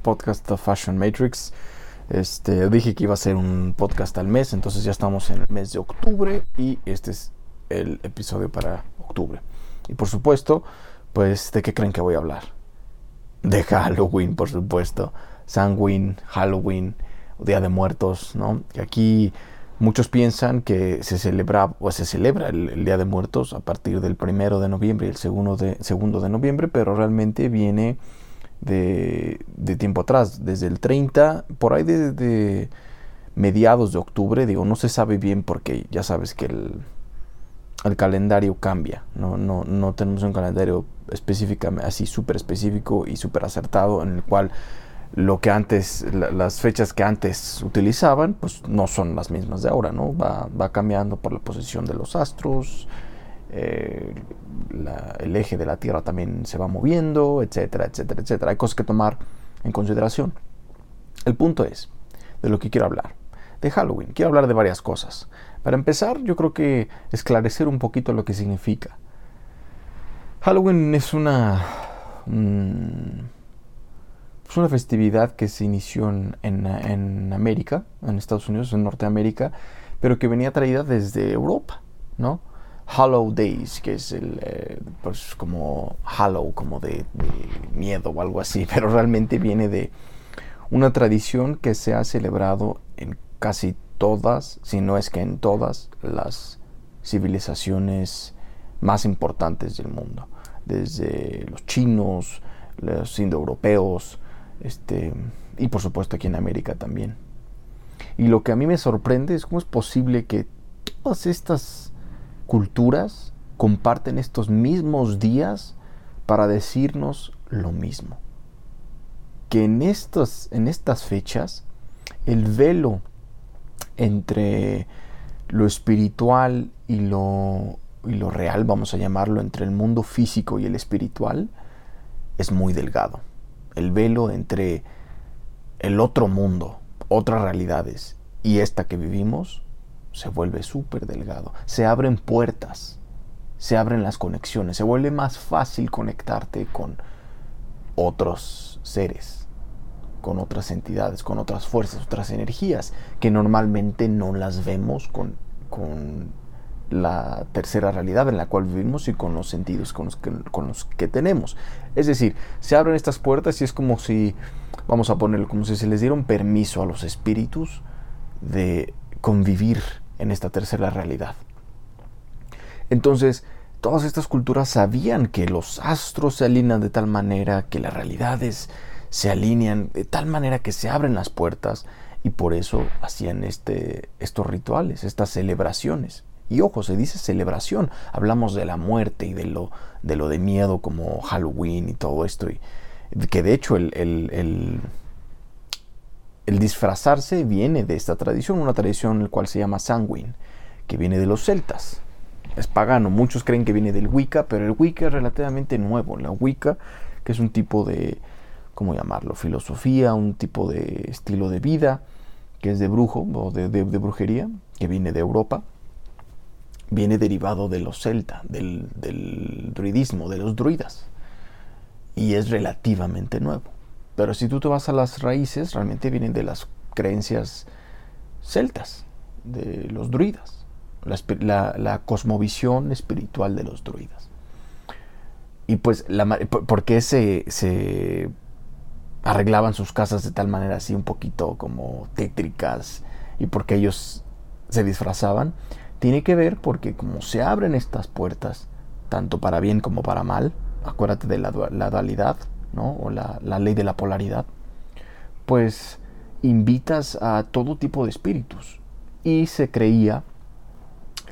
podcast The Fashion Matrix. Este, dije que iba a ser un podcast al mes, entonces ya estamos en el mes de octubre y este es el episodio para octubre. Y por supuesto, pues, ¿de qué creen que voy a hablar? De Halloween, por supuesto. Sanguine, Halloween, Día de Muertos, ¿no? Que aquí muchos piensan que se celebra, o se celebra el, Día de Muertos a partir del primero de noviembre y el segundo de, segundo de noviembre, pero realmente viene de, tiempo atrás, desde el 30, por ahí de, mediados de octubre, digo, no se sabe bien porque ya sabes que el, el calendario cambia, ¿no? No, no tenemos un calendario específicamente así súper específico y súper acertado en el cual lo que antes, las fechas que antes utilizaban, pues no son las mismas de ahora, ¿no? Va, va cambiando por la posición de los astros, eh, el eje de la Tierra también se va moviendo, etcétera, etcétera, etcétera. Hay cosas que tomar en consideración. El punto es, de lo que quiero hablar, de Halloween. Quiero hablar de varias cosas. Para empezar, yo creo que esclarecer un poquito lo que significa. Halloween es una... es una festividad que se inició en, en, América, en Estados Unidos, en Norteamérica, pero que venía traída desde Europa, ¿no? Hollow Days, que es el, eh, pues como Hollow, como de, miedo o algo así, pero realmente viene de una tradición que se ha celebrado en casi todas, si no es que en todas las civilizaciones más importantes del mundo, desde los chinos, los indoeuropeos, este, y por supuesto aquí en América también. Y lo que a mí me sorprende es cómo es posible que todas estas culturas comparten estos mismos días para decirnos lo mismo. Que en, estos, en estas fechas el velo entre lo espiritual y lo, y lo real, vamos a llamarlo, entre el mundo físico y el espiritual, es muy delgado. El velo entre el otro mundo, otras realidades y esta que vivimos se vuelve súper delgado. Se abren puertas, se abren las conexiones, se vuelve más fácil conectarte con otros seres, con otras entidades, con otras fuerzas, otras energías, que normalmente no las vemos con, con la tercera realidad en la cual vivimos y con los sentidos con los, que, con los que tenemos. Es decir, se abren estas puertas y es como si, vamos a ponerlo, como si se les diera un permiso a los espíritus de convivir en esta tercera realidad. Entonces, todas estas culturas sabían que los astros se alinean de tal manera, que las realidades se alinean de tal manera que se abren las puertas y por eso hacían este, estos rituales, estas celebraciones. Y ojo, se dice celebración, hablamos de la muerte y de lo de, lo de miedo como Halloween y todo esto, y que de hecho el, disfrazarse viene de esta tradición, una tradición la cual se llama Sanguine, que viene de los celtas. Es pagano, muchos creen que viene del Wicca, pero el Wicca es relativamente nuevo. La Wicca, que es un tipo de, ¿cómo llamarlo? Filosofía, un tipo de estilo de vida, que es de brujo o de, brujería, que viene de Europa, viene derivado de los celtas, del, del druidismo, de los druidas, y es relativamente nuevo. Pero si tú te vas a las raíces, realmente vienen de las creencias celtas, de los druidas, la, cosmovisión espiritual de los druidas. Y pues, la, ¿por qué se, se arreglaban sus casas de tal manera así un poquito como tétricas y porque ellos se disfrazaban? Tiene que ver porque como se abren estas puertas, tanto para bien como para mal, acuérdate de la, la dualidad, o la, ley de la polaridad, pues invitas a todo tipo de espíritus. Y se creía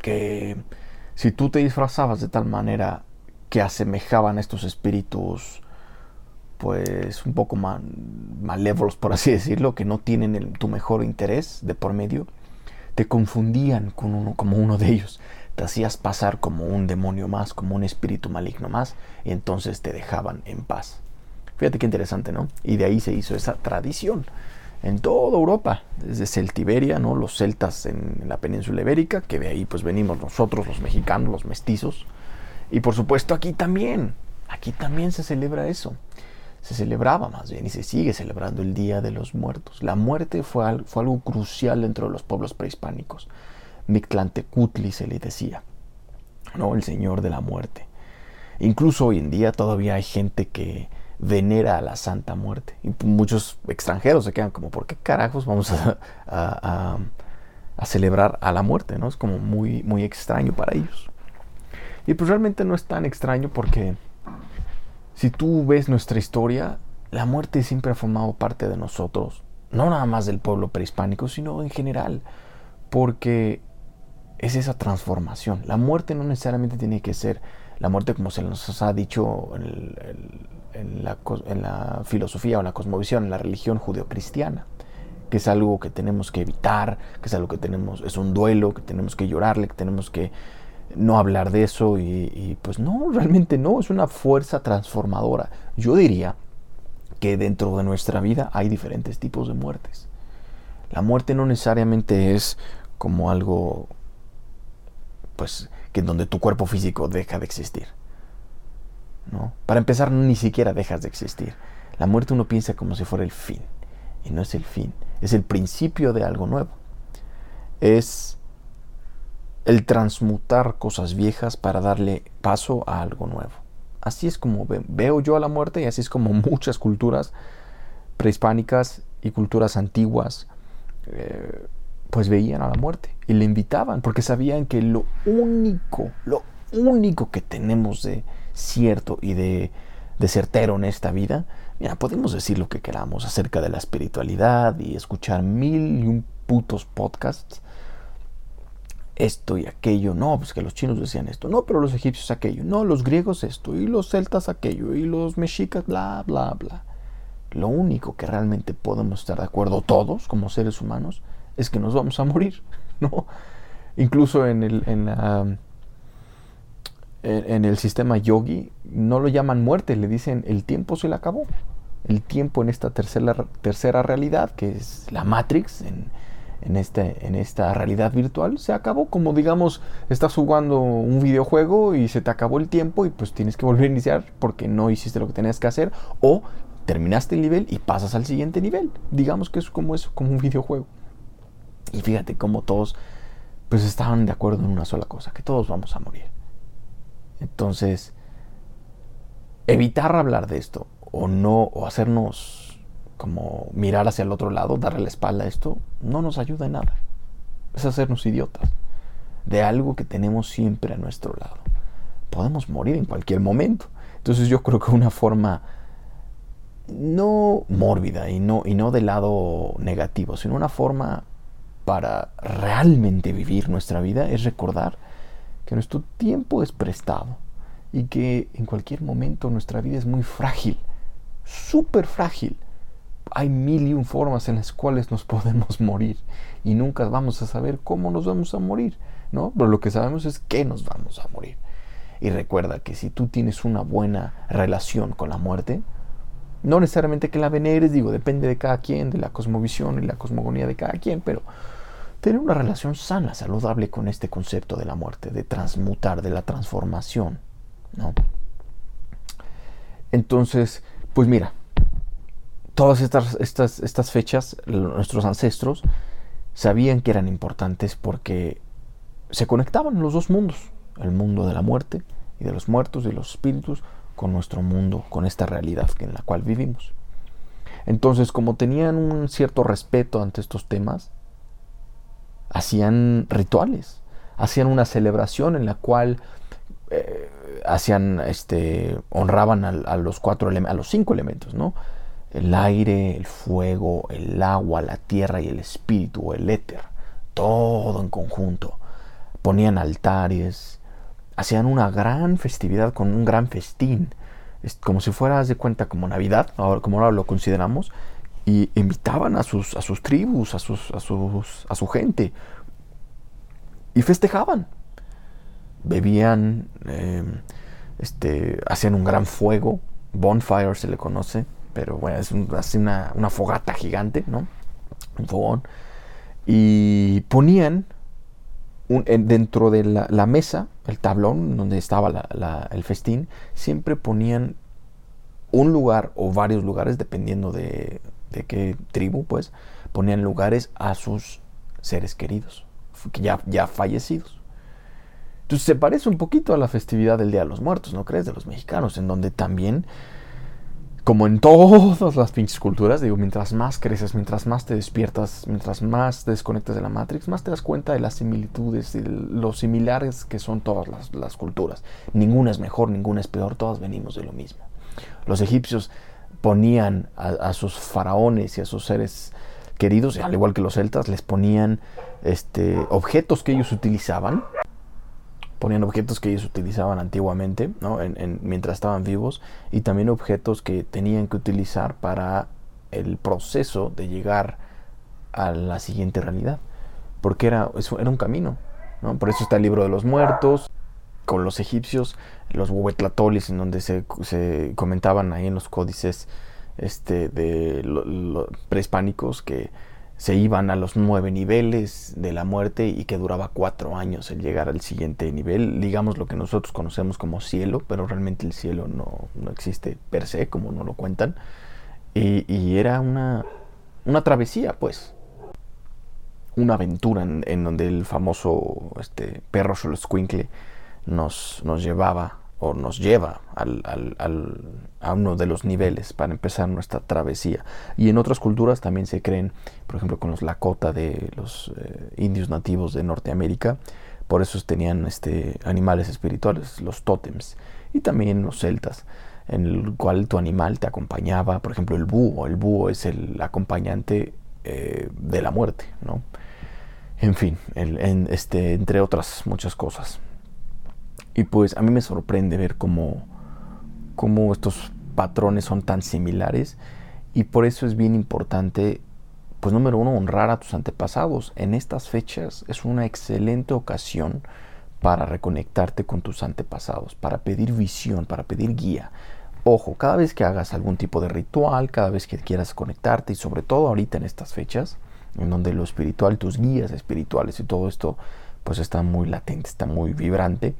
que si tú te disfrazabas de tal manera que asemejaban a estos espíritus, pues un poco malévolos, por así decirlo, que no tienen tu mejor interés de por medio, te confundían con uno, como uno de ellos. Te hacías pasar como un demonio más, como un espíritu maligno más, y entonces te dejaban en paz. Fíjate qué interesante, ¿no? Y de ahí se hizo esa tradición en toda Europa, desde Celtiberia, ¿no? Los celtas en, la península ibérica, que de ahí pues venimos nosotros, los mexicanos, los mestizos. Y por supuesto aquí también, aquí también se celebra eso. se celebraba más bien y se sigue celebrando el Día de los Muertos. La muerte fue, fue algo crucial dentro de los pueblos prehispánicos. Mictlantecutli se le decía, ¿no? El Señor de la Muerte. Incluso hoy en día todavía hay gente que venera a la Santa Muerte. Y muchos extranjeros se quedan como, ¿por qué carajos vamos a, a, celebrar a la muerte? ¿no? Es como muy, muy extraño para ellos. Y pues realmente no es tan extraño porque si tú ves nuestra historia, la muerte siempre ha formado parte de nosotros. No nada más del pueblo prehispánico, sino en general. Porque es esa transformación. La muerte no necesariamente tiene que ser la muerte como se nos ha dicho en, la, filosofía o en la cosmovisión, en la religión judeocristiana, que es algo que tenemos que evitar, que es algo que tenemos, es un duelo, que tenemos que llorarle, que tenemos que no hablar de eso y, y pues no, realmente no, es una fuerza transformadora. Yo diría que dentro de nuestra vida hay diferentes tipos de muertes. La muerte no necesariamente es como algo pues que en donde tu cuerpo físico deja de existir. Para empezar, ni siquiera dejas de existir. La muerte uno piensa como si fuera el fin, y no es el fin, es el principio de algo nuevo. Es el transmutar cosas viejas para darle paso a algo nuevo. Así es como veo yo a la muerte y así es como muchas culturas prehispánicas y culturas antiguas eh, pues veían a la muerte y le invitaban porque sabían que lo único, lo único que tenemos de cierto y de, certero en esta vida, mira, podemos decir lo que queramos acerca de la espiritualidad y escuchar mil y un putos podcasts, esto y aquello, no, pues que los chinos decían esto, no, pero los egipcios aquello, no, los griegos esto, y los celtas aquello, y los mexicas, bla, bla, bla. Lo único que realmente podemos estar de acuerdo todos como seres humanos es que nos vamos a morir, ¿no? Incluso en el, en, en, el sistema yogi no lo llaman muerte, le dicen el tiempo se le acabó. El tiempo en esta tercera, tercera realidad, que es la Matrix, en, en, este, en esta realidad virtual, se acabó. Como digamos, estás jugando un videojuego y se te acabó el tiempo y pues tienes que volver a iniciar porque no hiciste lo que tenías que hacer o terminaste el nivel y pasas al siguiente nivel. Digamos que es como eso, como un videojuego. Y fíjate cómo todos pues estaban de acuerdo en una sola cosa, que todos vamos a morir. Entonces, evitar hablar de esto o no, o hacernos como mirar hacia el otro lado, darle la espalda a esto, no nos ayuda en nada. Es hacernos idiotas de algo que tenemos siempre a nuestro lado. Podemos morir en cualquier momento. Entonces yo creo que una forma no mórbida y no, y no del lado negativo, sino una forma para realmente vivir nuestra vida es recordar que nuestro tiempo es prestado y que en cualquier momento nuestra vida es muy frágil, súper frágil. Hay mil y un formas en las cuales nos podemos morir y nunca vamos a saber cómo nos vamos a morir, ¿no? Pero lo que sabemos es que nos vamos a morir. Y recuerda que si tú tienes una buena relación con la muerte, no necesariamente que la veneres, digo, depende de cada quien, de la cosmovisión y la cosmogonía de cada quien, pero tener una relación sana, saludable con este concepto de la muerte, de transmutar, de la transformación. ¿no? Entonces, pues mira, todas estas, estas, estas fechas, nuestros ancestros sabían que eran importantes porque se conectaban los dos mundos, el mundo de la muerte y de los muertos y los espíritus, con nuestro mundo, con esta realidad en la cual vivimos. Entonces, como tenían un cierto respeto ante estos temas, hacían rituales, hacían una celebración en la cual eh, hacían, este, honraban a, los cuatro a los cinco elementos, ¿no? El aire, el fuego, el agua, la tierra y el espíritu, el éter, todo en conjunto. Ponían altares, hacían una gran festividad con un gran festín, como si fuera, de cuenta, como Navidad, ahora, como ahora lo consideramos, y invitaban a sus, a sus tribus, a, sus, a, sus, a su gente, y festejaban. Bebían, em, este, hacían un gran fuego, bonfire se le conoce, pero bueno, es así una, una, fogata gigante, ¿no? Un fogón. Y ponían un, dentro de la, la, mesa, el tablón donde estaba la, el festín, siempre ponían un lugar o varios lugares, dependiendo de, de qué tribu, pues, ponían lugares a sus seres queridos, ya, ya fallecidos. Entonces se parece un poquito a la festividad del Día de los Muertos, ¿no crees? De los mexicanos, en donde también, como en todas las pinches culturas, digo, mientras más creces, mientras más te despiertas, mientras más desconectas de la Matrix, más te das cuenta de las similitudes y lo similares que son todas las, culturas. Ninguna es mejor, ninguna es peor, todas venimos de lo mismo. Los egipcios ponían a, a sus faraones y a sus seres queridos, al igual que los celtas, les ponían este, objetos que ellos utilizaban ponían objetos que ellos utilizaban antiguamente, ¿no? mientras estaban vivos, y también objetos que tenían que utilizar para el proceso de llegar a la siguiente realidad, porque era, era un camino. ¿no? Por eso está el libro de los muertos, con los egipcios, los huetlatolis, en donde se, se, comentaban ahí en los códices este, de prehispánicos que se iban a los nueve niveles de la muerte y que duraba cuatro años el llegar al siguiente nivel, digamos lo que nosotros conocemos como cielo, pero realmente el cielo no, existe per se, como no lo cuentan, y, era una, una, travesía, pues, una aventura en, donde el famoso este, perro Xoloscuincle nos, nos llevaba o nos lleva al, a uno de los niveles para empezar nuestra travesía. Y en otras culturas también se creen, por ejemplo, con los Lakota de los eh, indios nativos de Norteamérica, por eso tenían este, animales espirituales, los tótems, y también los celtas, en el cual tu animal te acompañaba, por ejemplo, el búho, el búho es el acompañante eh, de la muerte, ¿no? En fin, en, este, entre otras muchas cosas. Y pues a mí me sorprende ver cómo, cómo estos patrones son tan similares y por eso es bien importante, pues número uno, honrar a tus antepasados. En estas fechas es una excelente ocasión para reconectarte con tus antepasados, para pedir visión, para pedir guía. Ojo, cada vez que hagas algún tipo de ritual, cada vez que quieras conectarte y sobre todo ahorita en estas fechas, en donde lo espiritual, tus guías espirituales y todo esto pues está muy latente, está muy vibrante,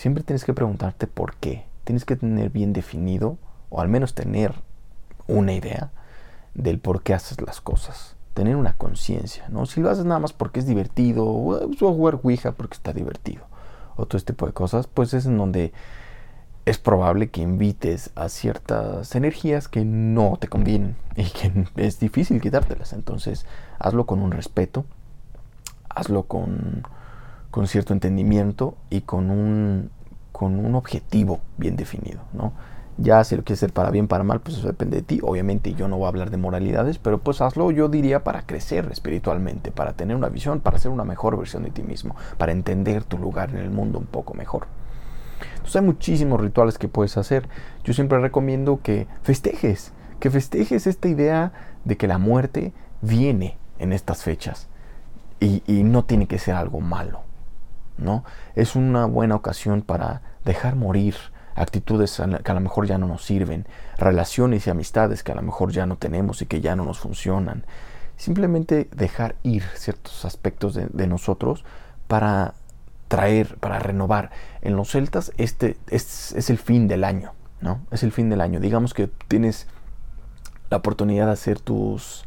siempre tienes que preguntarte por qué. Tienes que tener bien definido, o al menos tener una idea del por qué haces las cosas. Tener una conciencia, ¿no? Si lo haces nada más porque es divertido, o jugar Ouija porque está divertido, o todo este tipo de cosas, pues es en donde es probable que invites a ciertas energías que no te convienen y que es difícil quitártelas. Entonces, hazlo con un respeto, hazlo con con cierto entendimiento y con un, con un objetivo bien definido, ¿no? Ya si lo quieres hacer para bien, para mal, pues eso depende de ti. Obviamente yo no voy a hablar de moralidades, pero pues hazlo yo diría para crecer espiritualmente, para tener una visión, para ser una mejor versión de ti mismo, para entender tu lugar en el mundo un poco mejor. Entonces hay muchísimos rituales que puedes hacer. Yo siempre recomiendo que festejes, que festejes esta idea de que la muerte viene en estas fechas y, y no tiene que ser algo malo. Es una buena ocasión para dejar morir actitudes que a lo mejor ya no nos sirven, relaciones y amistades que a lo mejor ya no tenemos y que ya no nos funcionan. Simplemente dejar ir ciertos aspectos de, nosotros para traer, para renovar. En los celtas este es, es, el fin del año, ¿no? Es el fin del año. Digamos que tienes la oportunidad de hacer tus,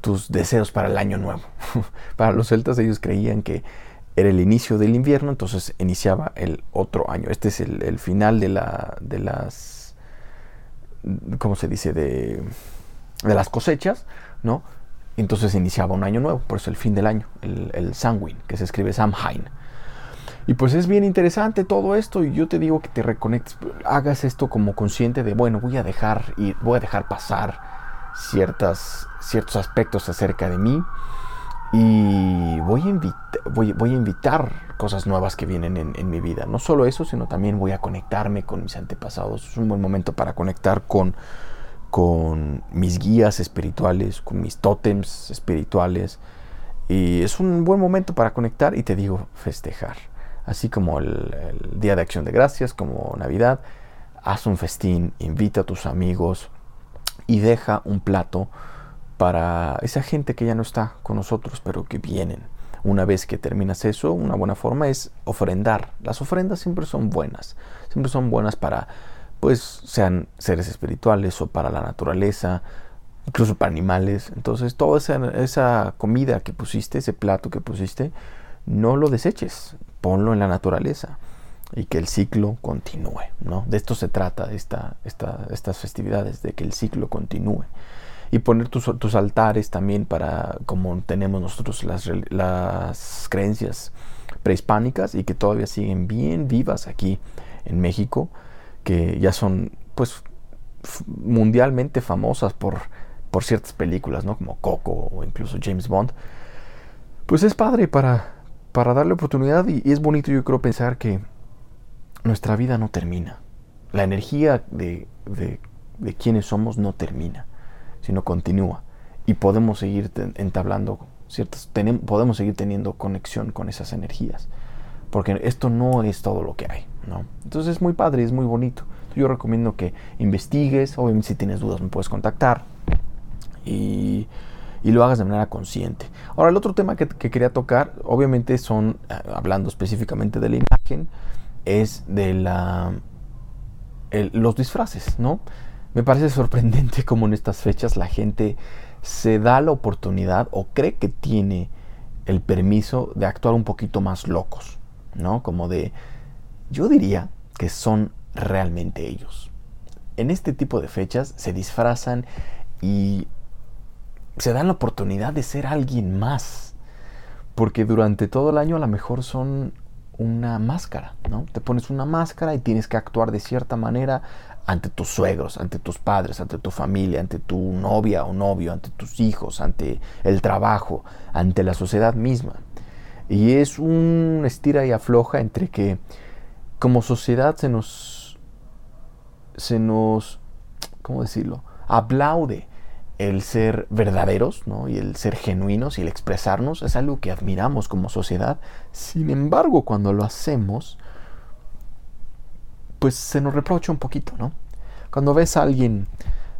tus deseos para el año nuevo. para los celtas ellos creían que era el inicio del invierno, entonces iniciaba el otro año. Este es el, final de, la, de las, ¿cómo se dice? De, de las cosechas, ¿no? Entonces iniciaba un año nuevo, por eso el fin del año, el, el Samhain, que se escribe Samhain. Y pues es bien interesante todo esto y yo te digo que te reconectes, hagas esto como consciente de, bueno, voy a dejar y voy a dejar pasar ciertas, ciertos aspectos acerca de mí y voy a, invitar cosas nuevas que vienen en, mi vida. No solo eso, sino también voy a conectarme con mis antepasados. Es un buen momento para conectar con, con mis guías espirituales, con mis tótems espirituales. Y es un buen momento para conectar y te digo festejar. Así como el Día de Acción de Gracias, como Navidad, haz un festín, invita a tus amigos y deja un plato para esa gente que ya no está con nosotros, pero que vienen. Una vez que terminas eso, una buena forma es ofrendar. Las ofrendas siempre son buenas, siempre son buenas para, pues sean seres espirituales o para la naturaleza, incluso para animales. Entonces, toda esa, esa, comida que pusiste, ese plato que pusiste, no lo deseches, ponlo en la naturaleza y que el ciclo continúe. ¿no? De esto se trata esta, esta, estas festividades, de que el ciclo continúe. Y poner tus, tus altares también para, como tenemos nosotros las, las creencias prehispánicas y que todavía siguen bien vivas aquí en México, que ya son pues mundialmente famosas por, por ciertas películas, ¿no? Como Coco o incluso James Bond. Pues es padre para, para darle oportunidad y, es bonito yo creo pensar que nuestra vida no termina. La energía de, de, de quienes somos no termina, sino continúa. Y podemos seguir entablando ciertas, podemos seguir teniendo conexión con esas energías. Porque esto no es todo lo que hay. ¿no? Entonces es muy padre, es muy bonito. Yo recomiendo que investigues, obviamente si tienes dudas me puedes contactar y, y lo hagas de manera consciente. Ahora el otro tema que, que quería tocar, obviamente son, eh, hablando específicamente de la imagen, es de la, los disfraces, ¿no? Me parece sorprendente cómo en estas fechas la gente se da la oportunidad o cree que tiene el permiso de actuar un poquito más locos, ¿no? Como de, yo diría que son realmente ellos. En este tipo de fechas se disfrazan y se dan la oportunidad de ser alguien más. Porque durante todo el año a lo mejor son una máscara, ¿no? Te pones una máscara y tienes que actuar de cierta manera ante tus suegros, ante tus padres, ante tu familia, ante tu novia o novio, ante tus hijos, ante el trabajo, ante la sociedad misma. Y es un estira y afloja entre que como sociedad se nos, se nos, ¿cómo decirlo? Aplaude el ser verdaderos ¿no? y el ser genuinos y el expresarnos es algo que admiramos como sociedad. Sin embargo, cuando lo hacemos, pues se nos reprocha un poquito, ¿no? Cuando ves a alguien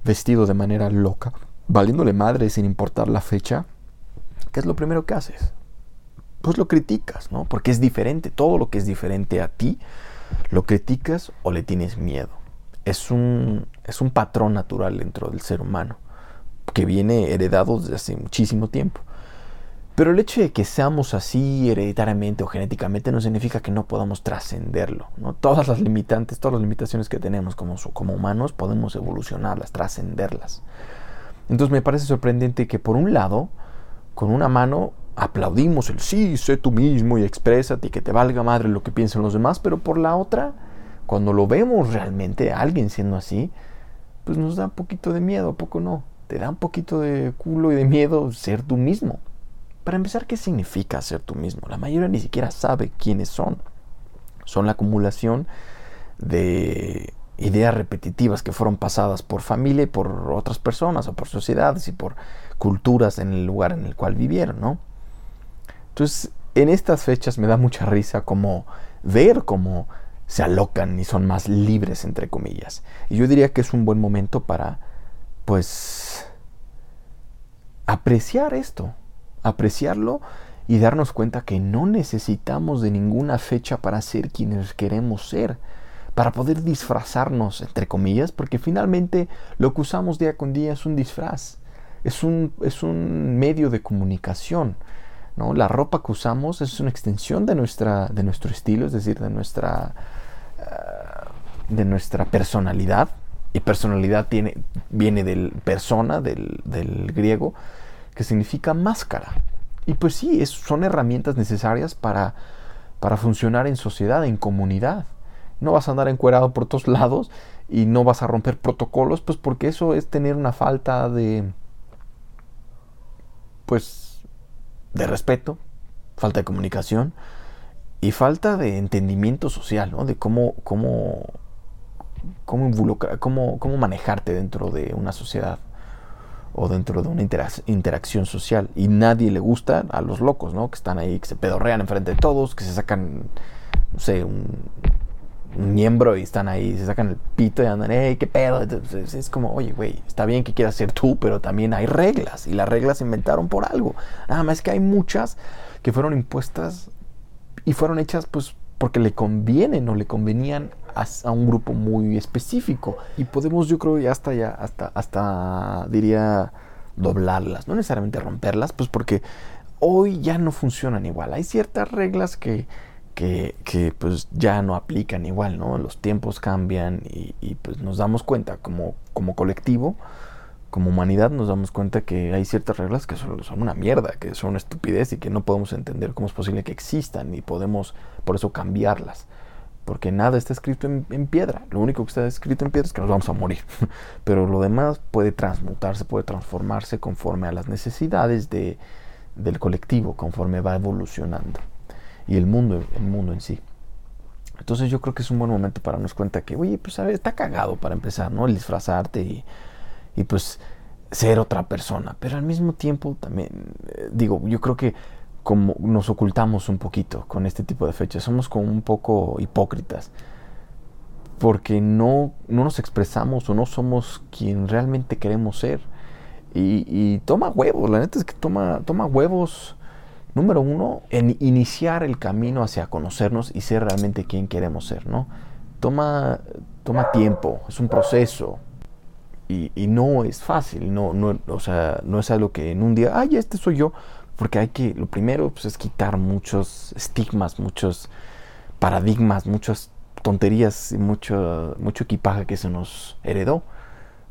vestido de manera loca, valiéndole madre sin importar la fecha, ¿qué es lo primero que haces? Pues lo criticas, ¿no? Porque es diferente, todo lo que es diferente a ti ¿Lo criticas o le tienes miedo? Es un, es un patrón natural dentro del ser humano que viene heredado desde hace muchísimo tiempo. Pero el hecho de que seamos así hereditariamente o genéticamente no significa que no podamos trascenderlo. ¿no? Todas las limitantes, todas las limitaciones que tenemos como, como humanos podemos evolucionarlas, trascenderlas. Entonces me parece sorprendente que por un lado, con una mano aplaudimos el sí, sé tú mismo y exprésate y que te valga madre lo que piensen los demás, pero por la otra, cuando lo vemos realmente a alguien siendo así, pues nos da un poquito de miedo, ¿a poco no? Te da un poquito de culo y de miedo ser tú mismo. Para empezar, ¿qué significa ser tú mismo? La mayoría ni siquiera sabe quiénes son. Son la acumulación de ideas repetitivas que fueron pasadas por familia y por otras personas o por sociedades y por culturas en el lugar en el cual vivieron, ¿no? Entonces, en estas fechas me da mucha risa como ver cómo se alocan y son más libres, entre comillas. Y yo diría que es un buen momento para, pues, apreciar esto, apreciarlo y darnos cuenta que no necesitamos de ninguna fecha para ser quienes queremos ser, para poder disfrazarnos, entre comillas, porque finalmente lo que usamos día con día es un disfraz, es un, es un medio de comunicación. La ropa que usamos es una extensión de, nuestra, de nuestro estilo, es decir, de nuestra, eh, de nuestra personalidad. Y personalidad tiene, viene del persona, del, griego, que significa máscara. Y pues sí, son herramientas necesarias para, para funcionar en sociedad, en comunidad. No vas a andar encuerado por todos lados y no vas a romper protocolos, pues porque eso es tener una falta de, pues de respeto, falta de comunicación y falta de entendimiento social, ¿no? De cómo, cómo, cómo, cómo, cómo manejarte dentro de una sociedad o dentro de una interacción social. Y nadie le gusta a los locos, ¿no? Que están ahí, que se pedorrean enfrente de todos, que se sacan, no sé, un, miembro y están ahí, se sacan el pito y andan, hey, qué pedo. es como, oye, güey, está bien que quieras ser tú, pero también hay reglas y las reglas se inventaron por algo. Nada más que hay muchas que fueron impuestas y fueron hechas pues porque le convienen o le convenían a, un grupo muy específico. Y podemos, yo creo, ya hasta, ya, hasta, hasta, diría, doblarlas. No necesariamente romperlas, pues porque hoy ya no funcionan igual. Hay ciertas reglas que, que, que pues ya no aplican igual, ¿no? Los tiempos cambian y, pues nos damos cuenta como, como colectivo como humanidad nos damos cuenta que hay ciertas reglas que son, una mierda, que son una estupidez y que no podemos entender cómo es posible que existan y podemos por eso cambiarlas. Porque nada está escrito en, piedra. Lo único que está escrito en piedra es que nos vamos a morir. Pero lo demás puede transmutarse, puede transformarse conforme a las necesidades de, del colectivo, conforme va evolucionando. Y el mundo, el mundo en sí. Entonces yo creo que es un buen momento para darnos cuenta que, oye, pues a ver, está cagado para empezar, ¿no? El disfrazarte y y pues ser otra persona. Pero al mismo tiempo también, eh, digo, yo creo que como nos ocultamos un poquito con este tipo de fechas, somos como un poco hipócritas, porque no, no nos expresamos o no somos quien realmente queremos ser. Y, toma huevos, la neta es que toma, toma huevos, número uno, en iniciar el camino hacia conocernos y ser realmente quien queremos ser, ¿no? Toma, toma tiempo, es un proceso, y, no es fácil, no, no, o sea, no es algo que en un día, ay, este soy yo, porque hay que, lo primero pues, es quitar muchos estigmas, muchos paradigmas, muchas tonterías y mucho, mucho equipaje que se nos heredó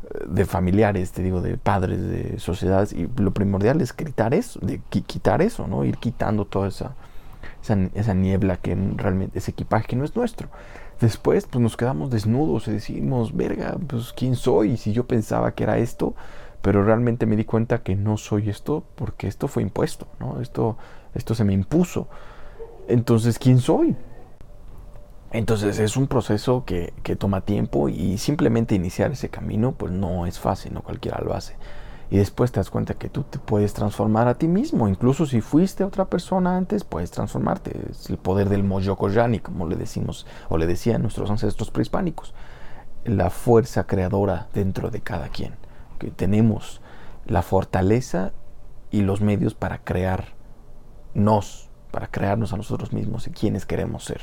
eh, de familiares, te digo, de padres, de sociedades, y lo primordial es quitar eso, de quitar eso, ¿no? Ir quitando toda esa, esa, niebla que realmente, ese equipaje que no es nuestro. Después, pues nos quedamos desnudos y decimos, verga, pues quién soy, si yo pensaba que era esto, pero realmente me di cuenta que no soy esto porque esto fue impuesto, ¿no? Esto, esto se me impuso. Entonces, ¿quién soy? Entonces es un proceso que, que toma tiempo y simplemente iniciar ese camino, pues no es fácil, no cualquiera lo hace y después te das cuenta que tú te puedes transformar a ti mismo. Incluso si fuiste otra persona antes, puedes transformarte. Es el poder del Yani, como le decimos o le decían nuestros ancestros prehispánicos. La fuerza creadora dentro de cada quien. Que tenemos la fortaleza y los medios para crearnos, para crearnos a nosotros mismos y quienes queremos ser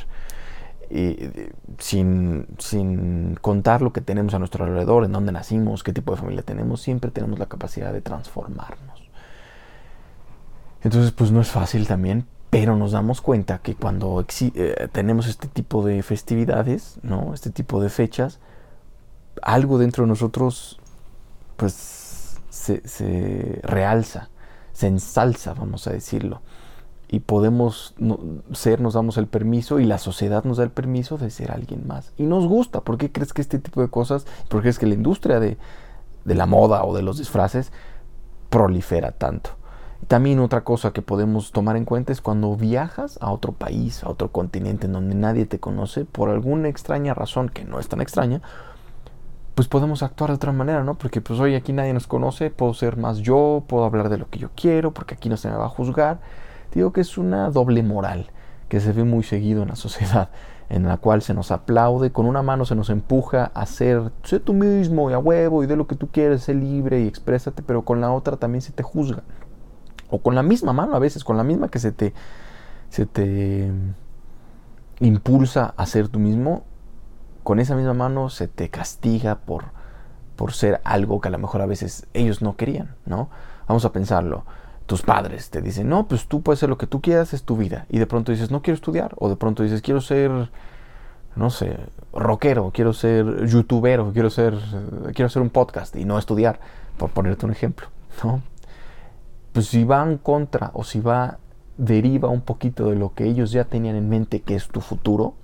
sin, sin contar lo que tenemos a nuestro alrededor, en dónde nacimos, qué tipo de familia tenemos, siempre tenemos la capacidad de transformarnos. Entonces, pues no es fácil también, pero nos damos cuenta que cuando eh, tenemos este tipo de festividades, ¿no? este tipo de fechas, algo dentro de nosotros pues se, realza, se ensalza, vamos a decirlo y podemos ser, nos damos el permiso y la sociedad nos da el permiso de ser alguien más. Y nos gusta. ¿Por qué crees que este tipo de cosas, por qué crees que la industria de, de la moda o de los disfraces prolifera tanto? También otra cosa que podemos tomar en cuenta es cuando viajas a otro país, a otro continente en donde nadie te conoce, por alguna extraña razón, que no es tan extraña, pues podemos actuar de otra manera, ¿no? Porque pues hoy aquí nadie nos conoce, puedo ser más yo, puedo hablar de lo que yo quiero, porque aquí no se me va a juzgar Digo que es una doble moral que se ve muy seguido en la sociedad, en la cual se nos aplaude, con una mano se nos empuja a ser, sé tú mismo y a huevo y de lo que tú quieres, sé libre y exprésate, pero con la otra también se te juzga. O con la misma mano a veces, con la misma que se te, se te impulsa a ser tú mismo, con esa misma mano se te castiga por, por ser algo que a lo mejor a veces ellos no querían, ¿no? Vamos a pensarlo tus padres te dicen, no, pues tú puedes hacer lo que tú quieras, es tu vida. Y de pronto dices, no quiero estudiar. O de pronto dices, quiero ser, no sé, rockero, quiero ser youtubero, quiero ser, quiero hacer un podcast y no estudiar, por ponerte un ejemplo. ¿no? Pues si va en contra o si va, deriva un poquito de lo que ellos ya tenían en mente que es tu futuro,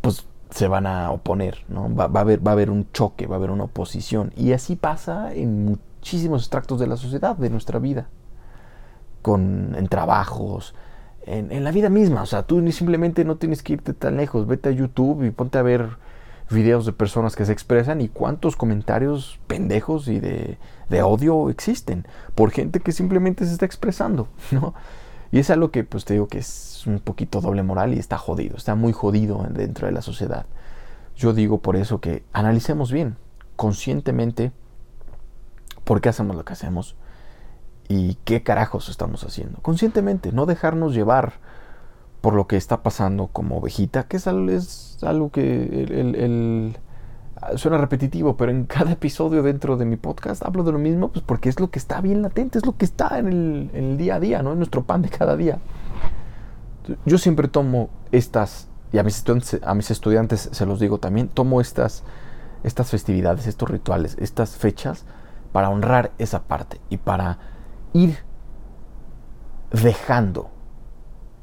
pues se van a oponer, ¿no? Va, a haber, va a haber un choque, va a haber una oposición. Y así pasa en muchísimos extractos de la sociedad, de nuestra vida, con, en trabajos, en, la vida misma. O sea, tú simplemente no tienes que irte tan lejos, vete a YouTube y ponte a ver videos de personas que se expresan y cuántos comentarios pendejos y de, de odio existen por gente que simplemente se está expresando, ¿no? Y es algo que, pues te digo que es un poquito doble moral y está jodido, está muy jodido dentro de la sociedad. Yo digo por eso que analicemos bien, conscientemente, por qué hacemos lo que hacemos y qué carajos estamos haciendo. Conscientemente, no dejarnos llevar por lo que está pasando como ovejita, que es algo, que el, suena repetitivo, pero en cada episodio dentro de mi podcast hablo de lo mismo, pues porque es lo que está bien latente, es lo que está en el, en el día a día, ¿no? En nuestro pan de cada día. Yo siempre tomo estas, y a mis, estudiantes, a mis estudiantes se los digo también, tomo estas, estas festividades, estos rituales, estas fechas para honrar esa parte y para ir dejando,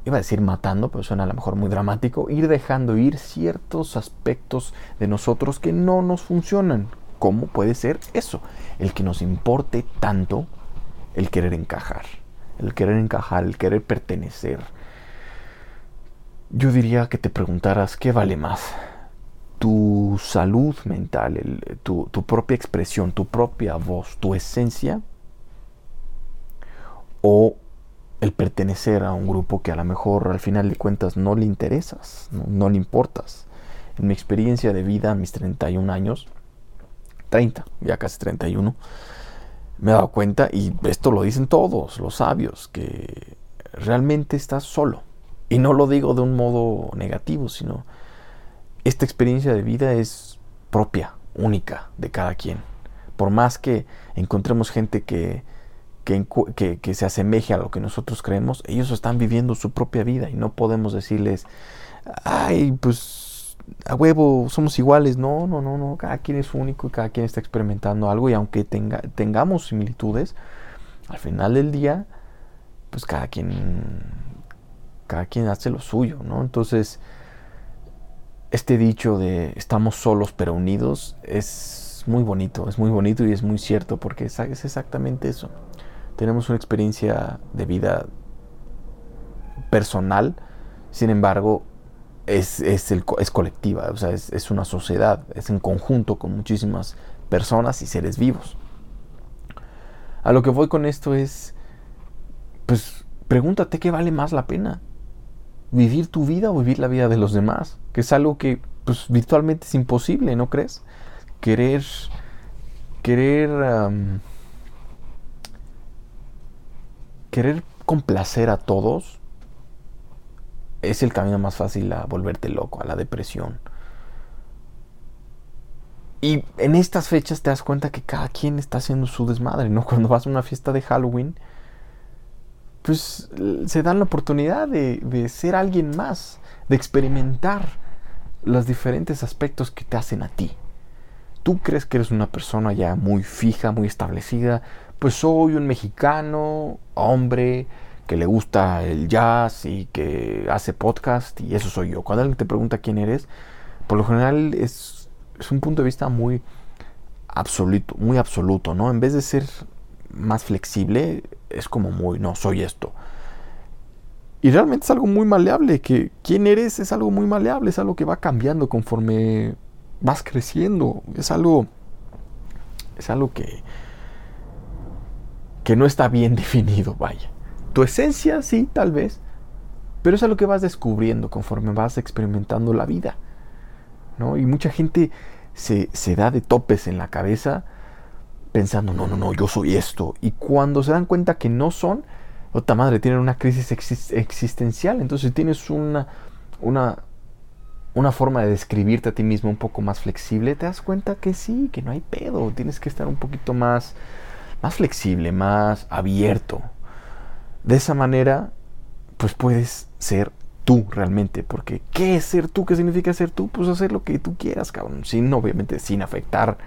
iba a decir matando, pero suena a lo mejor muy dramático, ir dejando ir ciertos aspectos de nosotros que no nos funcionan. ¿Cómo puede ser eso? El que nos importe tanto el querer encajar, el querer encajar, el querer pertenecer, yo diría que te preguntaras qué vale más. Tu salud mental, tu, tu propia expresión, tu propia voz, tu esencia, o el pertenecer a un grupo que a lo mejor al final de cuentas no le interesas, no, le importas. En mi experiencia de vida, a mis 31 años, 30, ya casi 31, me he dado cuenta, y esto lo dicen todos los sabios, que realmente estás solo. Y no lo digo de un modo negativo, sino esta experiencia de vida es propia, única de cada quien. Por más que encontremos gente que, que, se asemeje a lo que nosotros creemos, ellos están viviendo su propia vida y no podemos decirles, ay, pues a huevo, somos iguales. No, no, no, no, cada quien es único y cada quien está experimentando algo y aunque tenga, tengamos similitudes, al final del día, pues cada quien cada quien hace lo suyo, ¿no? Entonces, este dicho de estamos solos pero unidos es muy bonito, es muy bonito y es muy cierto porque es, exactamente eso. Tenemos una experiencia de vida personal, sin embargo, es, el, es colectiva, o sea, es, es una sociedad, es en conjunto con muchísimas personas y seres vivos. A lo que voy con esto es, pues pregúntate qué vale más la pena vivir tu vida o vivir la vida de los demás, que es algo que pues, virtualmente es imposible, ¿no crees? Querer, querer, querer complacer a todos es el camino más fácil a volverte loco, a la depresión. Y en estas fechas te das cuenta que cada quien está haciendo su desmadre, ¿no? Cuando vas a una fiesta de Halloween, pues se dan la oportunidad de, ser alguien más, de experimentar los diferentes aspectos que te hacen a ti. Tú crees que eres una persona ya muy fija, muy establecida, pues soy un mexicano, hombre, que le gusta el jazz y que hace podcast y eso soy yo. Cuando alguien te pregunta quién eres, por lo general es, es un punto de vista muy absoluto, muy absoluto, ¿no? En vez de ser más flexible, es como muy, no, soy esto. Y realmente es algo muy maleable, que quién eres es algo muy maleable, es algo que va cambiando conforme vas creciendo, es algo, es algo que, que no está bien definido, vaya. Tu esencia, sí, tal vez, pero es algo que vas descubriendo conforme vas experimentando la vida. ¿no? Y mucha gente se, se da de topes en la cabeza pensando, no, no, no, yo soy esto. Y cuando se dan cuenta que no son, otra madre, tienen una crisis existencial. Entonces tienes una, una, una forma de describirte a ti mismo un poco más flexible, te das cuenta que sí, que no hay pedo. Tienes que estar un poquito más, más flexible, más abierto. De esa manera, pues puedes ser tú realmente. Porque, ¿qué es ser tú? ¿Qué significa ser tú? Pues hacer lo que tú quieras, cabrón. Sin, obviamente, sin afectar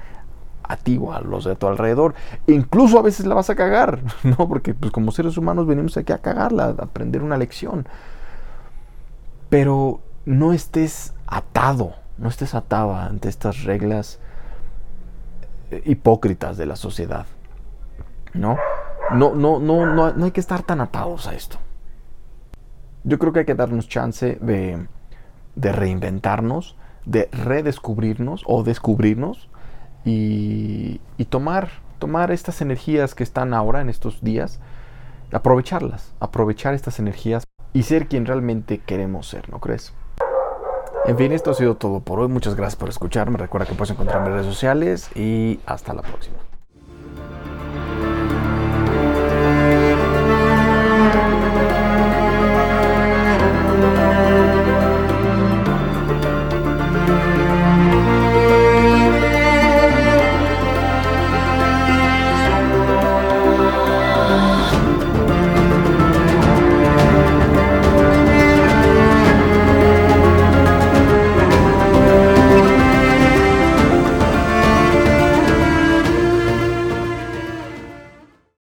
a ti o a los de tu alrededor. incluso a veces la vas a cagar, ¿no? Porque pues como seres humanos venimos aquí a cagarla, a aprender una lección. Pero no estés atado, no estés atado ante estas reglas eh, hipócritas de la sociedad. ¿No? No, no, no, no, no hay que estar tan atados a esto. Yo creo que hay que darnos chance de, de reinventarnos, de redescubrirnos o descubrirnos y, tomar, tomar estas energías que están ahora en estos días, aprovecharlas, aprovechar estas energías y ser quien realmente queremos ser, ¿no crees? En fin, esto ha sido todo por hoy. Muchas gracias por escucharme. Recuerda que puedes encontrarme en redes sociales y hasta la próxima.